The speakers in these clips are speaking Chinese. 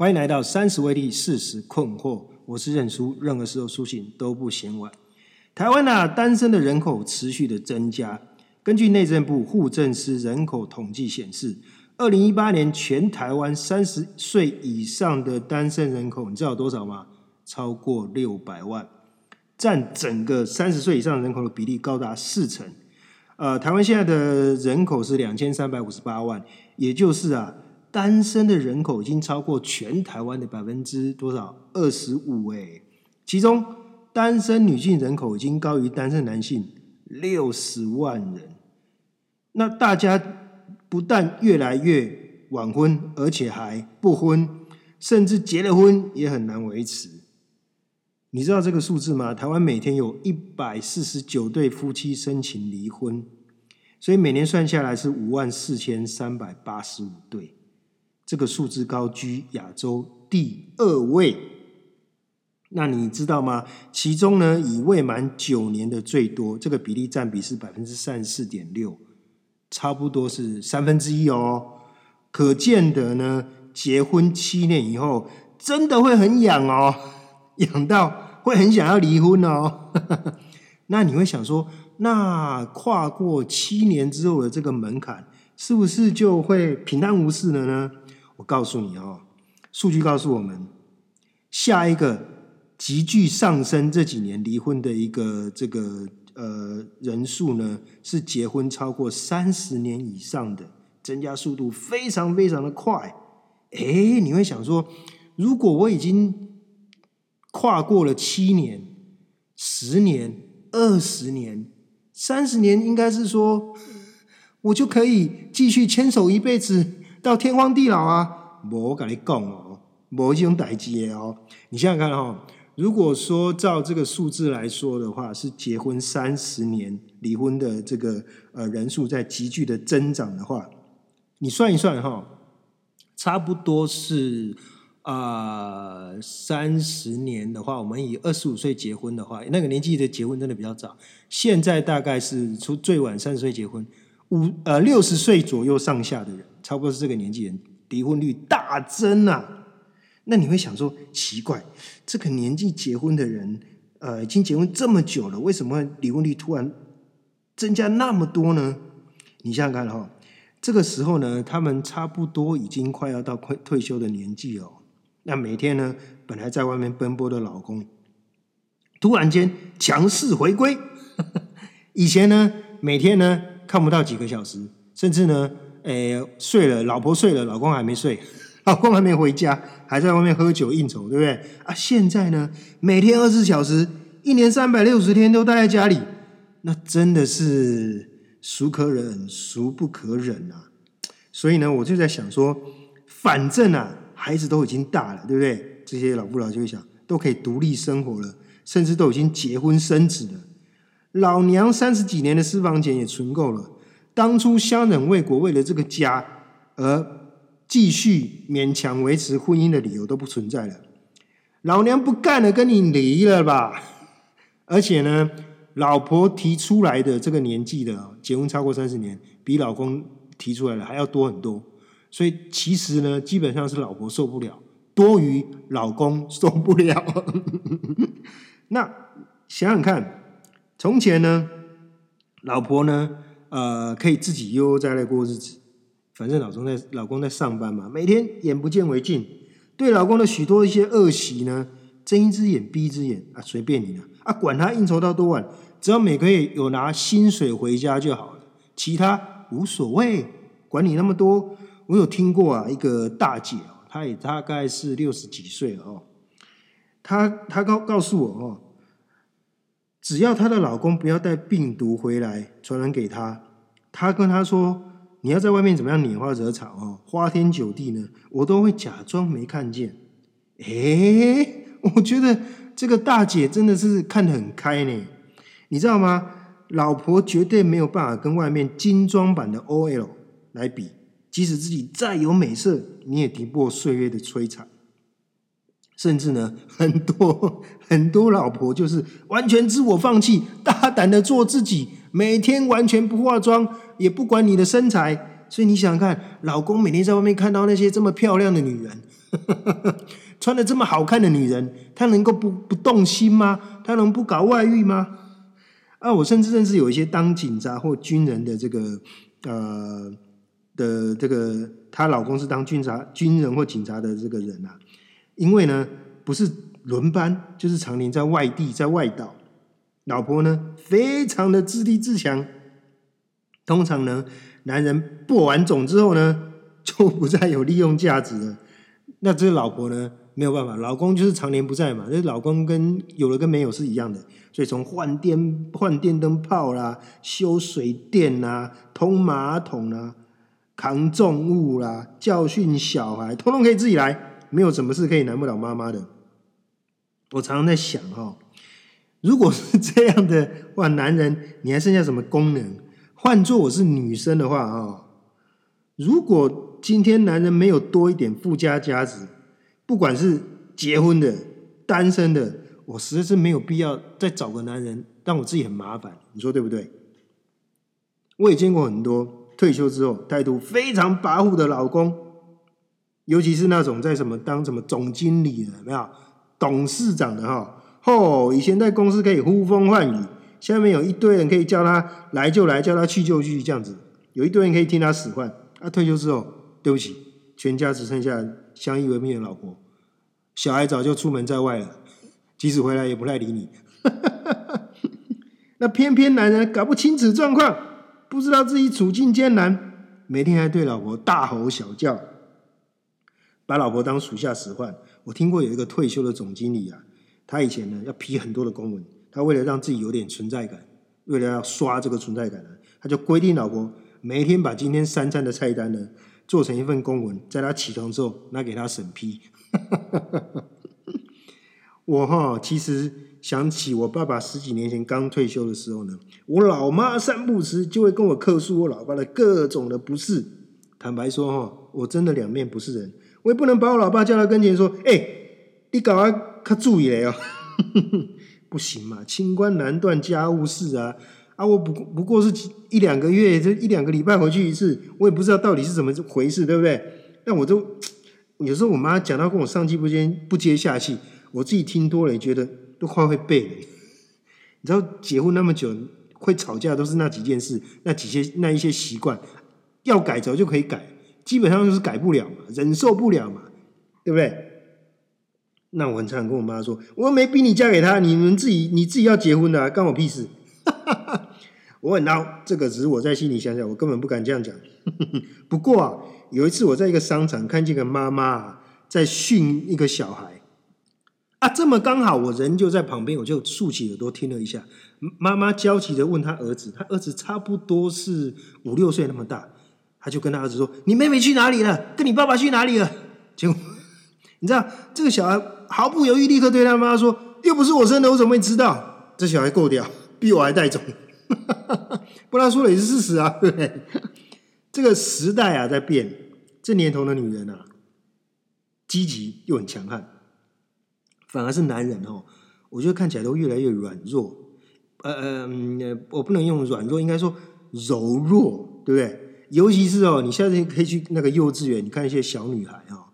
欢迎来到三十位力四十困惑，我是认输，任何时候苏醒都不嫌晚。台湾啊，单身的人口持续的增加。根据内政部户政司人口统计显示，二零一八年全台湾三十岁以上的单身人口，你知道多少吗？超过六百万，占整个三十岁以上人口的比例高达四成。呃，台湾现在的人口是两千三百五十八万，也就是啊，单身的人口已经超过全台湾的百分之多少？二十五哎，其中单身女性人口已经高于单身男性六十万人。那大家不但越来越晚婚，而且还不婚，甚至结了婚也很难维持。你知道这个数字吗？台湾每天有一百四十九对夫妻申请离婚，所以每年算下来是五万四千三百八十五对，这个数字高居亚洲第二位。那你知道吗？其中呢，以未满九年的最多，这个比例占比是百分之三十四点六，差不多是三分之一哦。可见得呢，结婚七年以后，真的会很痒哦。痒到会很想要离婚哦，那你会想说，那跨过七年之后的这个门槛，是不是就会平安无事了呢？我告诉你哦，数据告诉我们，下一个急剧上升这几年离婚的一个这个呃人数呢，是结婚超过三十年以上的，增加速度非常非常的快。哎，你会想说，如果我已经跨过了七年、十年、二十年、三十年，应该是说，我就可以继续牵手一辈子到天荒地老啊！我跟你讲哦，某这种代际哦，你想想看哦，如果说照这个数字来说的话，是结婚三十年，离婚的这个呃人数在急剧的增长的话，你算一算哈，差不多是。啊，三十年的话，我们以二十五岁结婚的话，那个年纪的结婚真的比较早。现在大概是出最晚三十岁结婚，五呃六十岁左右上下的人，差不多是这个年纪人，离婚率大增啊。那你会想说，奇怪，这个年纪结婚的人，呃，已经结婚这么久了，为什么离婚率突然增加那么多呢？你想想看哈，这个时候呢，他们差不多已经快要到快退休的年纪哦。那每天呢，本来在外面奔波的老公，突然间强势回归。以前呢，每天呢看不到几个小时，甚至呢，诶睡了，老婆睡了，老公还没睡，老公还没回家，还在外面喝酒应酬，对不对？啊，现在呢，每天二十四小时，一年三百六十天都待在家里，那真的是孰可忍，孰不可忍啊！所以呢，我就在想说，反正啊。孩子都已经大了，对不对？这些老夫老妻会想，都可以独立生活了，甚至都已经结婚生子了。老娘三十几年的私房钱也存够了，当初相忍为国，为了这个家而继续勉强维持婚姻的理由都不存在了。老娘不干了，跟你离了吧。而且呢，老婆提出来的这个年纪的结婚超过三十年，比老公提出来的还要多很多。所以其实呢，基本上是老婆受不了，多于老公受不了。那想想看，从前呢，老婆呢，呃，可以自己悠悠哉哉过日子，反正老公在老公在上班嘛，每天眼不见为净，对老公的许多一些恶习呢，睁一只眼闭一只眼啊，随便你了啊，管他应酬到多晚，只要每个月有拿薪水回家就好了，其他无所谓，管你那么多。我有听过啊，一个大姐，她也大概是六十几岁了哦。她她告告诉我哦，只要她的老公不要带病毒回来传染给她，她跟她说，你要在外面怎么样拈花惹草哦，花天酒地呢，我都会假装没看见。诶，我觉得这个大姐真的是看得很开呢。你知道吗？老婆绝对没有办法跟外面精装版的 OL 来比。即使自己再有美色，你也敌不过岁月的摧残。甚至呢，很多很多老婆就是完全自我放弃，大胆的做自己，每天完全不化妆，也不管你的身材。所以你想想看，老公每天在外面看到那些这么漂亮的女人，穿的这么好看的女人，她能够不不动心吗？她能不搞外遇吗？啊，我甚至认识有一些当警察或军人的这个呃的这个，她老公是当军察、军人或警察的这个人啊，因为呢不是轮班，就是常年在外地在外岛，老婆呢非常的自立自强，通常呢男人播完种之后呢就不再有利用价值了，那这个老婆呢？没有办法，老公就是常年不在嘛。这老公跟有了跟没有是一样的，所以从换电、换电灯泡啦、修水电啦、通马桶啦、扛重物啦、教训小孩，通通可以自己来，没有什么事可以难不了妈妈的。我常常在想哈，如果是这样的话，男人你还剩下什么功能？换做我是女生的话啊，如果今天男人没有多一点附加价值。不管是结婚的、单身的，我实在是没有必要再找个男人让我自己很麻烦，你说对不对？我也见过很多退休之后态度非常跋扈的老公，尤其是那种在什么当什么总经理的，没有董事长的哈，哦，以前在公司可以呼风唤雨，下面有一堆人可以叫他来就来，叫他去就去，这样子，有一堆人可以听他使唤。他退休之后，对不起，全家只剩下。相依为命的老婆，小孩早就出门在外了，即使回来也不太理你。那偏偏男人搞不清楚状况，不知道自己处境艰难，每天还对老婆大吼小叫，把老婆当属下使唤。我听过有一个退休的总经理啊，他以前呢要批很多的公文，他为了让自己有点存在感，为了要刷这个存在感呢，他就规定老婆每天把今天三餐的菜单呢。做成一份公文，在他起床之后拿给他审批。我哈，其实想起我爸爸十几年前刚退休的时候呢，我老妈三不时就会跟我客诉我老爸的各种的不是。坦白说哈，我真的两面不是人，我也不能把我老爸叫到跟前说：“哎，你搞啊，可注意了哦。”不行嘛，清官难断家务事啊。啊，我不不过是一两个月，这一两个礼拜回去一次，我也不知道到底是怎么回事，对不对？但我都有时候我妈讲到跟我上气不接不接下气，我自己听多了也觉得都快会背了。你知道结婚那么久会吵架都是那几件事，那几些那一些习惯要改早就可以改，基本上就是改不了嘛，忍受不了嘛，对不对？那我很常跟我妈说，我又没逼你嫁给他，你们自己你自己要结婚的，关我屁事。我很孬，这个只是我在心里想想，我根本不敢这样讲。不过啊，有一次我在一个商场看见个妈妈在训一个小孩，啊，这么刚好我人就在旁边，我就竖起耳朵听了一下。妈妈焦急的问他儿子，他儿子差不多是五六岁那么大，他就跟他儿子说：“你妹妹去哪里了？跟你爸爸去哪里了？”结果 你知道，这个小孩毫不犹豫，立刻对他妈妈说：“又不是我生的，我怎么会知道？”这小孩够屌，比我还带种。不然说的也是事实啊，对不对？这个时代啊在变，这年头的女人啊，积极又很强悍，反而是男人哦，我觉得看起来都越来越软弱。呃呃，我不能用软弱，应该说柔弱，对不对？尤其是哦，你下次可以去那个幼稚园，你看一些小女孩啊，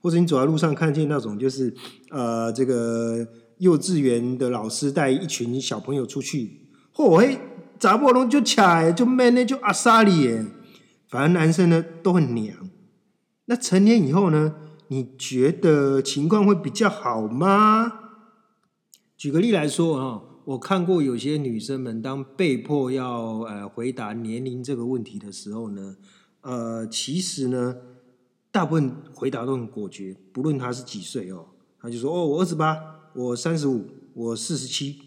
或者你走在路上看见那种就是呃，这个幼稚园的老师带一群小朋友出去，嚯嘿！杂波龙就卡就 man 就阿萨里耶，反而男生呢都很娘。那成年以后呢，你觉得情况会比较好吗？举个例来说啊，我看过有些女生们当被迫要呃回答年龄这个问题的时候呢，呃，其实呢，大部分回答都很果决，不论他是几岁哦，他就说哦，我二十八，我三十五，我四十七。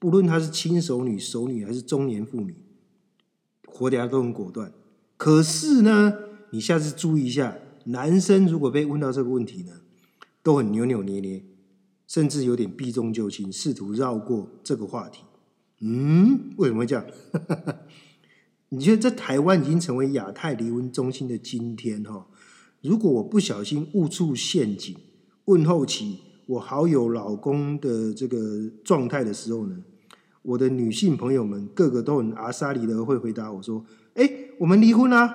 不论她是轻熟女、熟女还是中年妇女，活得都很果断。可是呢，你下次注意一下，男生如果被问到这个问题呢，都很扭扭捏捏，甚至有点避重就轻，试图绕过这个话题。嗯，为什么会这样？你觉得在台湾已经成为亚太离婚中心的今天，哈，如果我不小心误触陷阱，问候起我好友老公的这个状态的时候呢？我的女性朋友们个个都很阿莎里的会回答我说：“哎，我们离婚啦，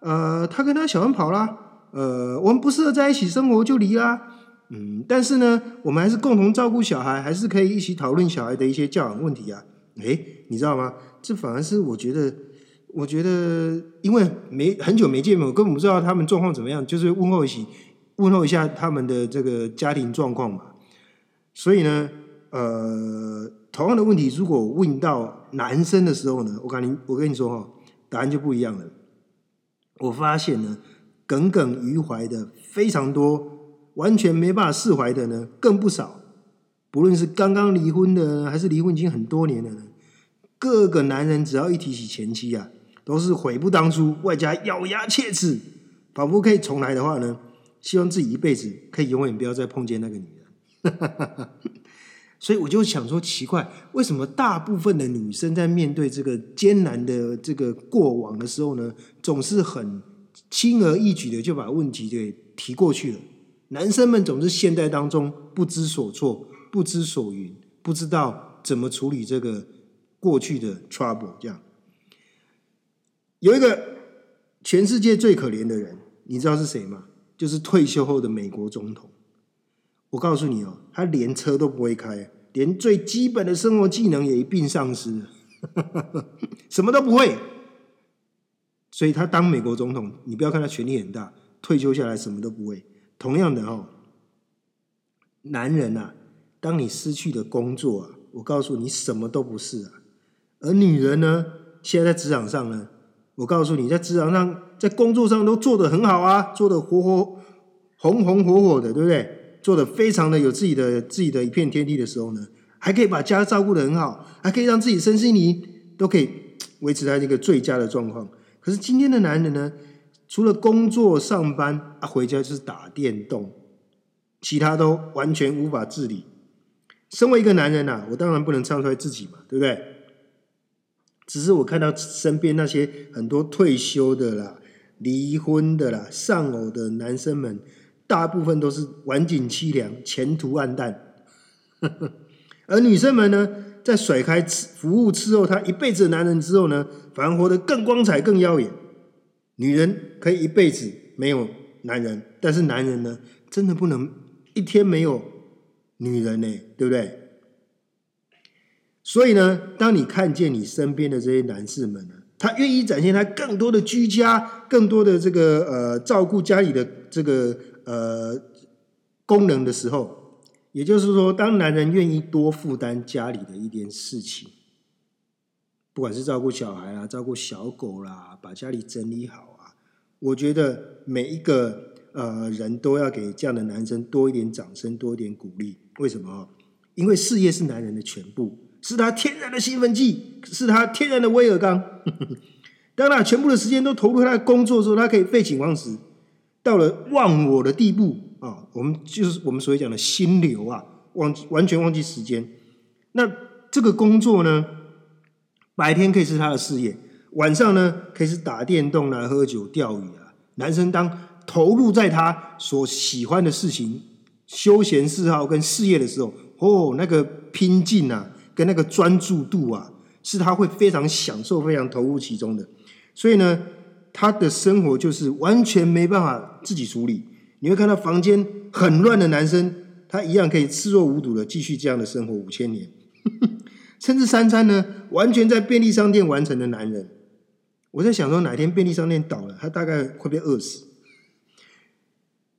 呃，他跟他小恩跑啦，呃，我们不适合在一起生活就离啦。嗯，但是呢，我们还是共同照顾小孩，还是可以一起讨论小孩的一些教养问题啊。诶，你知道吗？这反而是我觉得，我觉得，因为没很久没见面，我根本不知道他们状况怎么样，就是问候一起，问候一下他们的这个家庭状况嘛。所以呢，呃，同样的问题，如果问到男生的时候呢，我跟你我跟你说哈，答案就不一样了。我发现呢，耿耿于怀的非常多。完全没办法释怀的呢，更不少。不论是刚刚离婚的，还是离婚已经很多年的人，各个男人只要一提起前妻啊，都是悔不当初，外加咬牙切齿，仿佛可以重来的话呢，希望自己一辈子可以永远不要再碰见那个女人。所以我就想说，奇怪，为什么大部分的女生在面对这个艰难的这个过往的时候呢，总是很轻而易举的就把问题给提过去了？男生们总是现代当中不知所措、不知所云，不知道怎么处理这个过去的 trouble。这样有一个全世界最可怜的人，你知道是谁吗？就是退休后的美国总统。我告诉你哦，他连车都不会开，连最基本的生活技能也一并丧失，什么都不会。所以他当美国总统，你不要看他权力很大，退休下来什么都不会。同样的哦，男人呐，当你失去了工作啊，我告诉你什么都不是啊。而女人呢，现在在职场上呢，我告诉你，在职场上，在工作上都做得很好啊，做得活活红红火火的，对不对？做得非常的有自己的自己的一片天地的时候呢，还可以把家照顾得很好，还可以让自己身心灵都可以维持在一个最佳的状况。可是今天的男人呢？除了工作上班啊，回家就是打电动，其他都完全无法自理。身为一个男人呐，我当然不能唱出来自己嘛，对不对？只是我看到身边那些很多退休的啦、离婚的啦、丧偶的男生们，大部分都是晚景凄凉、前途暗淡。而女生们呢，在甩开服务伺候他一辈子的男人之后呢，反而活得更光彩、更耀眼。女人可以一辈子没有男人，但是男人呢，真的不能一天没有女人呢，对不对？所以呢，当你看见你身边的这些男士们呢，他愿意展现他更多的居家、更多的这个呃照顾家里的这个呃功能的时候，也就是说，当男人愿意多负担家里的一点事情。不管是照顾小孩啊，照顾小狗啦，把家里整理好啊，我觉得每一个呃人都要给这样的男生多一点掌声，多一点鼓励。为什么？因为事业是男人的全部，是他天然的兴奋剂，是他天然的威尔刚。当他全部的时间都投入他的工作的时候，他可以废寝忘食，到了忘我的地步啊！我们就是我们所谓讲的心流啊，忘完全忘记时间。那这个工作呢？白天可以是他的事业，晚上呢可以是打电动啊、喝酒、钓鱼啊。男生当投入在他所喜欢的事情、休闲嗜好跟事业的时候，哦，那个拼劲啊，跟那个专注度啊，是他会非常享受、非常投入其中的。所以呢，他的生活就是完全没办法自己处理。你会看到房间很乱的男生，他一样可以视若无睹的继续这样的生活五千年。甚至三餐呢，完全在便利商店完成的男人，我在想说，哪天便利商店倒了，他大概会被饿死。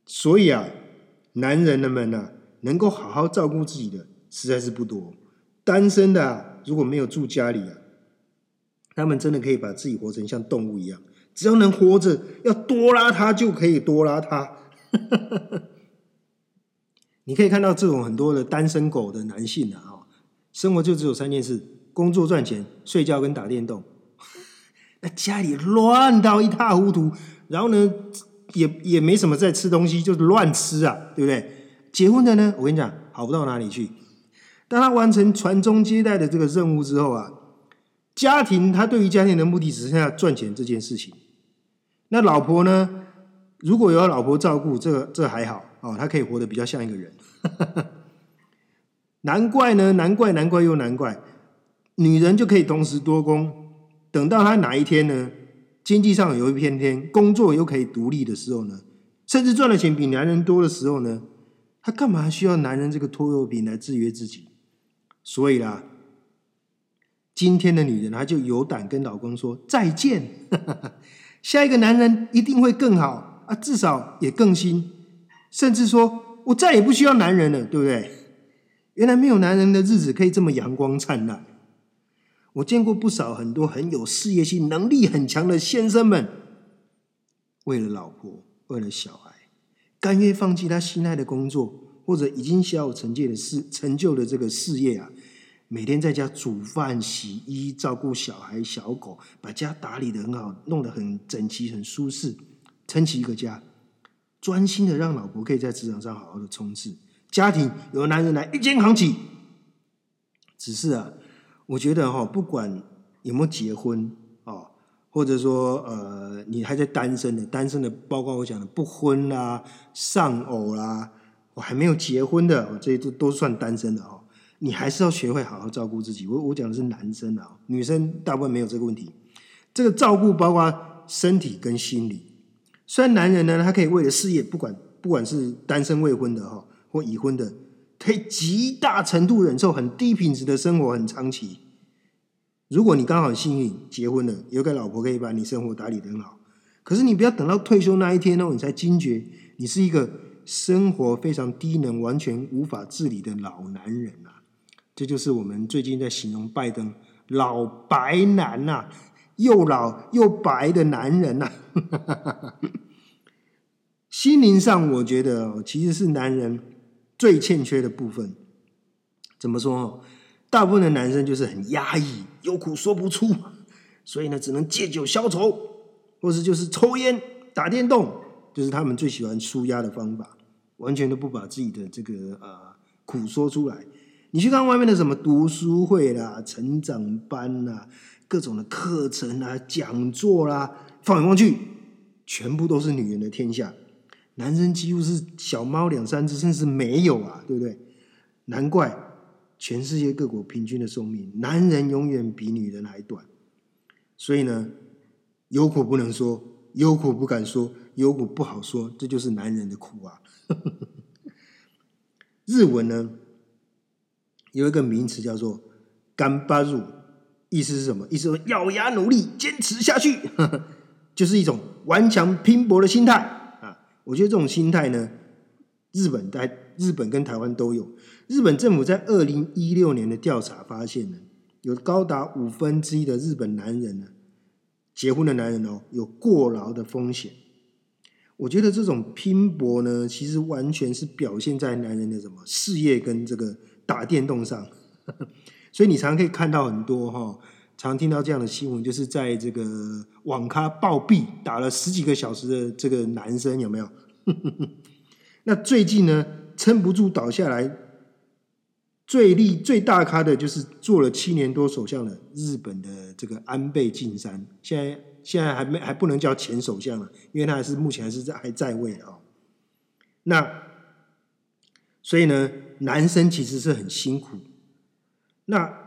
所以啊，男人的们呢，能够好好照顾自己的实在是不多。单身的啊，如果没有住家里啊，他们真的可以把自己活成像动物一样，只要能活着，要多拉他就可以多拉他。你可以看到这种很多的单身狗的男性啊。生活就只有三件事：工作赚钱、睡觉跟打电动。那家里乱到一塌糊涂，然后呢，也也没什么在吃东西，就是乱吃啊，对不对？结婚的呢，我跟你讲，好不到哪里去。当他完成传宗接代的这个任务之后啊，家庭他对于家庭的目的只剩下赚钱这件事情。那老婆呢？如果有老婆照顾，这个这还好哦，他可以活得比较像一个人。难怪呢，难怪，难怪又难怪，女人就可以同时多工。等到她哪一天呢，经济上有一片天，工作又可以独立的时候呢，甚至赚的钱比男人多的时候呢，她干嘛需要男人这个拖油瓶来制约自己？所以啦，今天的女人她就有胆跟老公说再见，下一个男人一定会更好啊，至少也更新，甚至说我再也不需要男人了，对不对？原来没有男人的日子可以这么阳光灿烂。我见过不少很多很有事业心、能力很强的先生们，为了老婆、为了小孩，甘愿放弃他心爱的工作，或者已经小有成就的事、成就的这个事业啊，每天在家煮饭、洗衣、照顾小孩、小狗，把家打理的很好，弄得很整齐、很舒适，撑起一个家，专心的让老婆可以在职场上好好的冲刺，家庭由男人来一肩扛起。只是啊。我觉得哈，不管有没有结婚哦，或者说呃，你还在单身的，单身的，包括我讲的不婚啦、丧偶啦，我还没有结婚的，这些都都算单身的哦。你还是要学会好好照顾自己。我我讲的是男生啊，女生大部分没有这个问题。这个照顾包括身体跟心理。虽然男人呢，他可以为了事业，不管不管是单身未婚的哈，或已婚的。可以极大程度忍受很低品质的生活很长期。如果你刚好幸运结婚了，有个老婆可以把你生活打理得很好，可是你不要等到退休那一天哦，你才惊觉你是一个生活非常低能、完全无法自理的老男人啊！这就是我们最近在形容拜登“老白男”呐，又老又白的男人呐。心灵上，我觉得其实是男人。最欠缺的部分，怎么说？大部分的男生就是很压抑，有苦说不出，所以呢，只能借酒消愁，或是就是抽烟、打电动，就是他们最喜欢舒压的方法，完全都不把自己的这个呃苦说出来。你去看外面的什么读书会啦、成长班啦、各种的课程啊、讲座啦，放眼望去，全部都是女人的天下。男生几乎是小猫两三只，甚至没有啊，对不对？难怪全世界各国平均的寿命，男人永远比女人还短。所以呢，有苦不能说，有苦不敢说，有苦不好说，这就是男人的苦啊。日文呢有一个名词叫做“干巴入”，意思是什么？意思说咬牙努力，坚持下去，就是一种顽强拼搏的心态。我觉得这种心态呢，日本在日本跟台湾都有。日本政府在二零一六年的调查发现呢，有高达五分之一的日本男人呢，结婚的男人哦，有过劳的风险。我觉得这种拼搏呢，其实完全是表现在男人的什么事业跟这个打电动上。所以你常常可以看到很多哈。常听到这样的新闻，就是在这个网咖暴毙打了十几个小时的这个男生有没有？那最近呢，撑不住倒下来，最厉最大咖的就是做了七年多首相的日本的这个安倍晋三，现在现在还没还不能叫前首相了，因为他还是目前还是在还在位的哦。那所以呢，男生其实是很辛苦，那。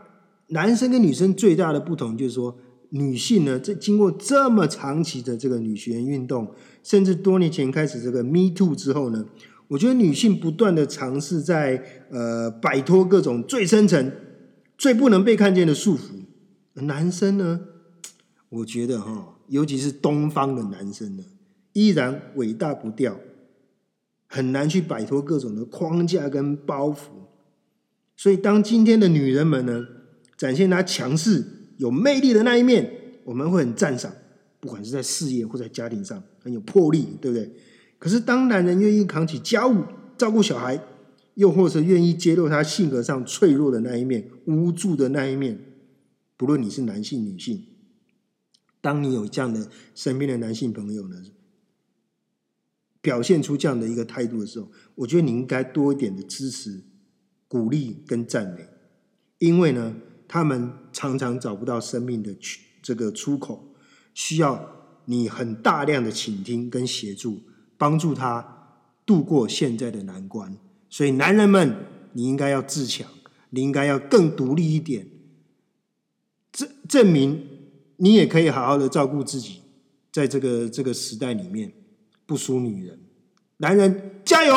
男生跟女生最大的不同就是说，女性呢，这经过这么长期的这个女权运动，甚至多年前开始这个 Me Too 之后呢，我觉得女性不断的尝试在呃摆脱各种最深层、最不能被看见的束缚。男生呢，我觉得哈，尤其是东方的男生呢，依然伟大不掉，很难去摆脱各种的框架跟包袱。所以，当今天的女人们呢，展现他强势、有魅力的那一面，我们会很赞赏。不管是在事业或在家庭上，很有魄力，对不对？可是当男人愿意扛起家务、照顾小孩，又或者愿意揭露他性格上脆弱的那一面、无助的那一面，不论你是男性、女性，当你有这样的身边的男性朋友呢，表现出这样的一个态度的时候，我觉得你应该多一点的支持、鼓励跟赞美，因为呢。他们常常找不到生命的出这个出口，需要你很大量的倾听跟协助，帮助他度过现在的难关。所以，男人们，你应该要自强，你应该要更独立一点，证证明你也可以好好的照顾自己，在这个这个时代里面不输女人男人加油！